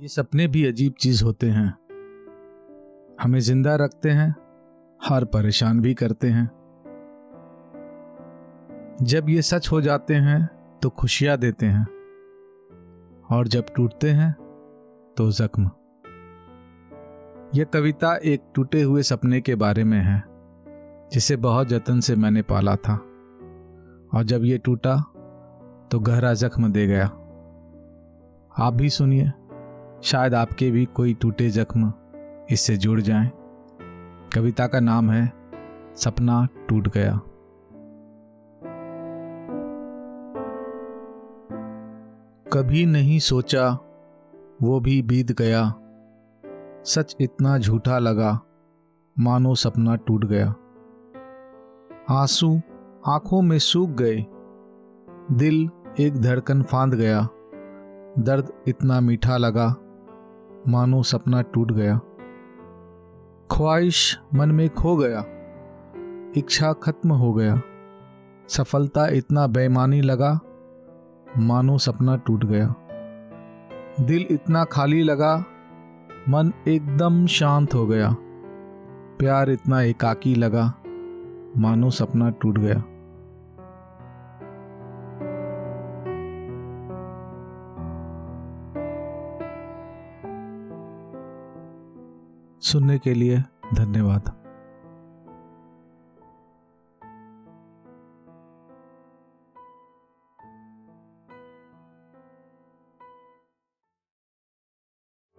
ये सपने भी अजीब चीज़ होते हैं। हमें ज़िंदा रखते हैं, हर परेशान भी करते हैं। जब ये सच हो जाते हैं तो खुशियाँ देते हैं। और जब टूटते हैं तो जख्म। यह कविता एक टूटे हुए सपने के बारे में है, जिसे बहुत जतन से मैंने पाला था। और जब ये टूटा तो गहरा जख्म दे गया। आप भी सुनिए। शायद आपके भी कोई टूटे जख्म इससे जुड़ जाएँ। कविता का नाम है सपना टूट गया। कभी नहीं सोचा, वो भी बीत गया। सच इतना झूठा लगा, मानो सपना टूट गया। आँसू आँखों में सूख गए, दिल एक धड़कन फांद गया। दर्द इतना मीठा लगा मानो सपना टूट गया। ख्वाहिश मन में खो गया। इच्छा खत्म हो गया। सफलता इतना बेमानी लगा, मानो सपना टूट गया। दिल इतना खाली लगा, मन एकदम शांत हो गया। प्यार इतना एकाकी लगा, मानो सपना टूट गया। सुनने के लिए धन्यवाद।